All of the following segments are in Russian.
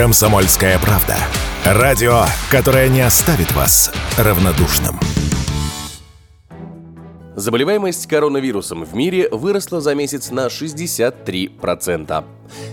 Комсомольская правда. Радио, которое не оставит вас равнодушным. Заболеваемость коронавирусом в мире выросла за месяц на 63%.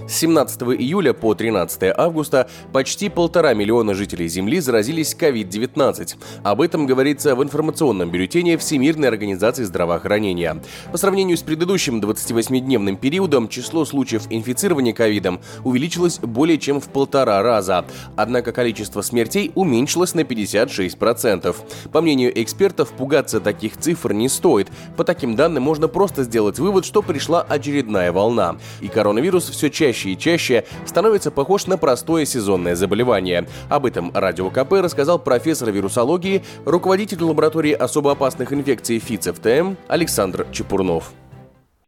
С 17 июля по 13 августа почти полтора миллиона жителей Земли заразились COVID-19. Об этом говорится в информационном бюллетене Всемирной организации здравоохранения. По сравнению с предыдущим 28-дневным периодом, число случаев инфицирования ковидом увеличилось более чем в полтора раза. Однако количество смертей уменьшилось на 56%. По мнению экспертов, пугаться таких цифр не стоит. По таким данным можно просто сделать вывод, что пришла очередная волна. И коронавирус все чаще чаще и чаще становится похож на простое сезонное заболевание. Об этом Радио КП рассказал профессор вирусологии, руководитель лаборатории особо опасных инфекций ФИЦ-ФТМ Александр Чепурнов.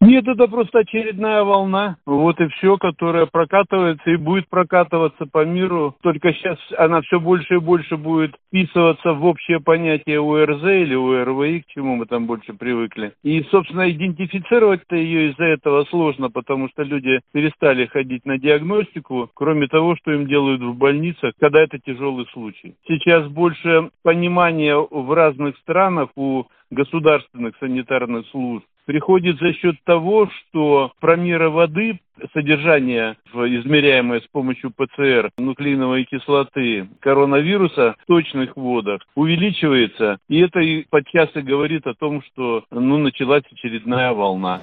Нет, это просто очередная волна. Вот и все, которая прокатывается и будет прокатываться по миру. Только сейчас она все больше и больше будет вписываться в общее понятие УРЗ или УРВИ, к чему мы там больше привыкли. И, собственно, идентифицировать-то ее из-за этого сложно, потому что люди перестали ходить на диагностику, кроме того, что им делают в больницах, когда это тяжелый случай. Сейчас больше понимания в разных странах у государственных санитарных служб приходит за счет того, что промеры воды содержание, измеряемое с помощью ПЦР нуклеиновой кислоты коронавируса в точных водах увеличивается. И это подчас и говорит о том, что ну, началась очередная волна.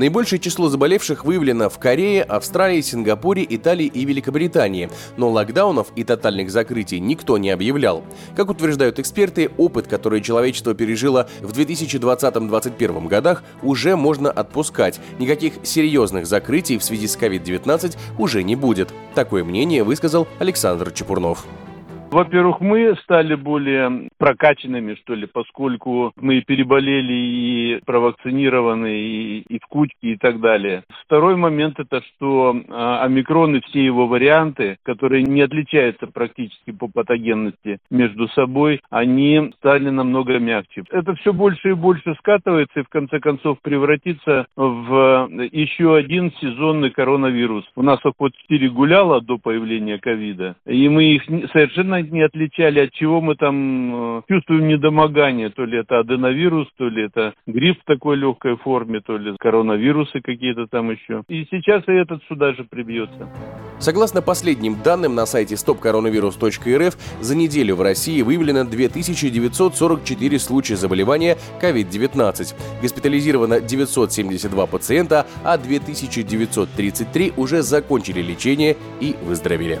Наибольшее число заболевших выявлено в Корее, Австралии, Сингапуре, Италии и Великобритании, но локдаунов и тотальных закрытий никто не объявлял. Как утверждают эксперты, опыт, который человечество пережило в 2020-2021 годах, уже можно отпускать. Никаких серьезных закрытий в связи с COVID-19 уже не будет. Такое мнение высказал Александр Чепурнов. Во-первых, мы стали более прокачанными, что ли, поскольку мы переболели и провакцинированы, и, и в кучке, и так далее. Второй момент это, что а, омикрон и все его варианты, которые не отличаются практически по патогенности между собой, они стали намного мягче. Это все больше и больше скатывается и в конце концов превратится в еще один сезонный коронавирус. У нас вот 4 гуляло до появления ковида, и мы их совершенно не отличали, от чего мы там э, чувствуем недомогание. То ли это аденовирус, то ли это грипп в такой легкой форме, то ли коронавирусы какие-то там еще. И сейчас и этот сюда же прибьется. Согласно последним данным на сайте stopcoronavirus.rf, за неделю в России выявлено 2944 случая заболевания COVID-19. Госпитализировано 972 пациента, а 2933 уже закончили лечение и выздоровели.